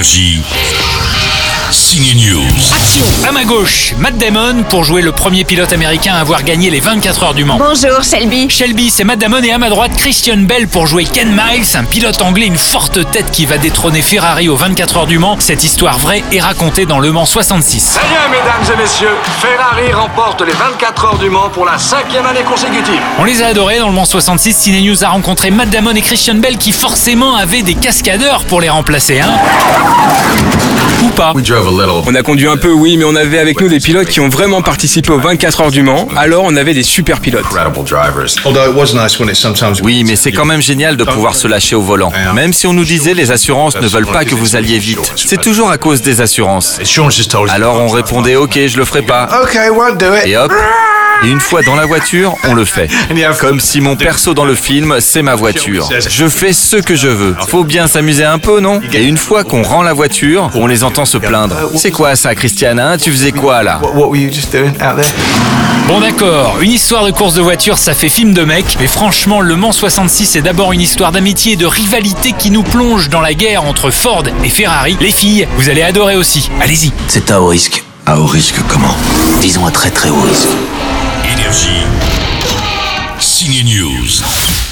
Energia. Signe News. Action À ma gauche, Matt Damon pour jouer le premier pilote américain à avoir gagné les 24 heures du Mans. Bonjour Shelby. Shelby, c'est Matt Damon et à ma droite, Christian Bell pour jouer Ken Miles, un pilote anglais, une forte tête qui va détrôner Ferrari aux 24 heures du Mans. Cette histoire vraie est racontée dans Le Mans 66. Ça y est, mesdames et messieurs, Ferrari remporte les 24 heures du Mans pour la cinquième année consécutive. On les a adorés dans Le Mans 66. Cine News a rencontré Matt Damon et Christian Bell qui forcément avaient des cascadeurs pour les remplacer, hein pas On a conduit un peu, oui, mais on avait avec nous des pilotes qui ont vraiment participé aux 24 heures du Mans, alors on avait des super pilotes. Oui, mais c'est quand même génial de pouvoir se lâcher au volant. Même si on nous disait les assurances ne veulent pas que vous alliez vite. C'est toujours à cause des assurances. Alors on répondait ok, je le ferai pas. Et hop. Et une fois dans la voiture, on le fait. Comme si mon perso dans le film, c'est ma voiture. Je fais ce que je veux. Faut bien s'amuser un peu, non Et une fois qu'on rend la voiture, on les entend se plaindre. C'est quoi ça, Christiane hein? Tu faisais quoi là? Bon d'accord, une histoire de course de voiture, ça fait film de mec, mais franchement, Le Mans 66 est d'abord une histoire d'amitié et de rivalité qui nous plonge dans la guerre entre Ford et Ferrari. Les filles, vous allez adorer aussi. Allez-y. C'est à haut risque. À haut risque comment? Disons à très très haut risque. Énergie. Signe News.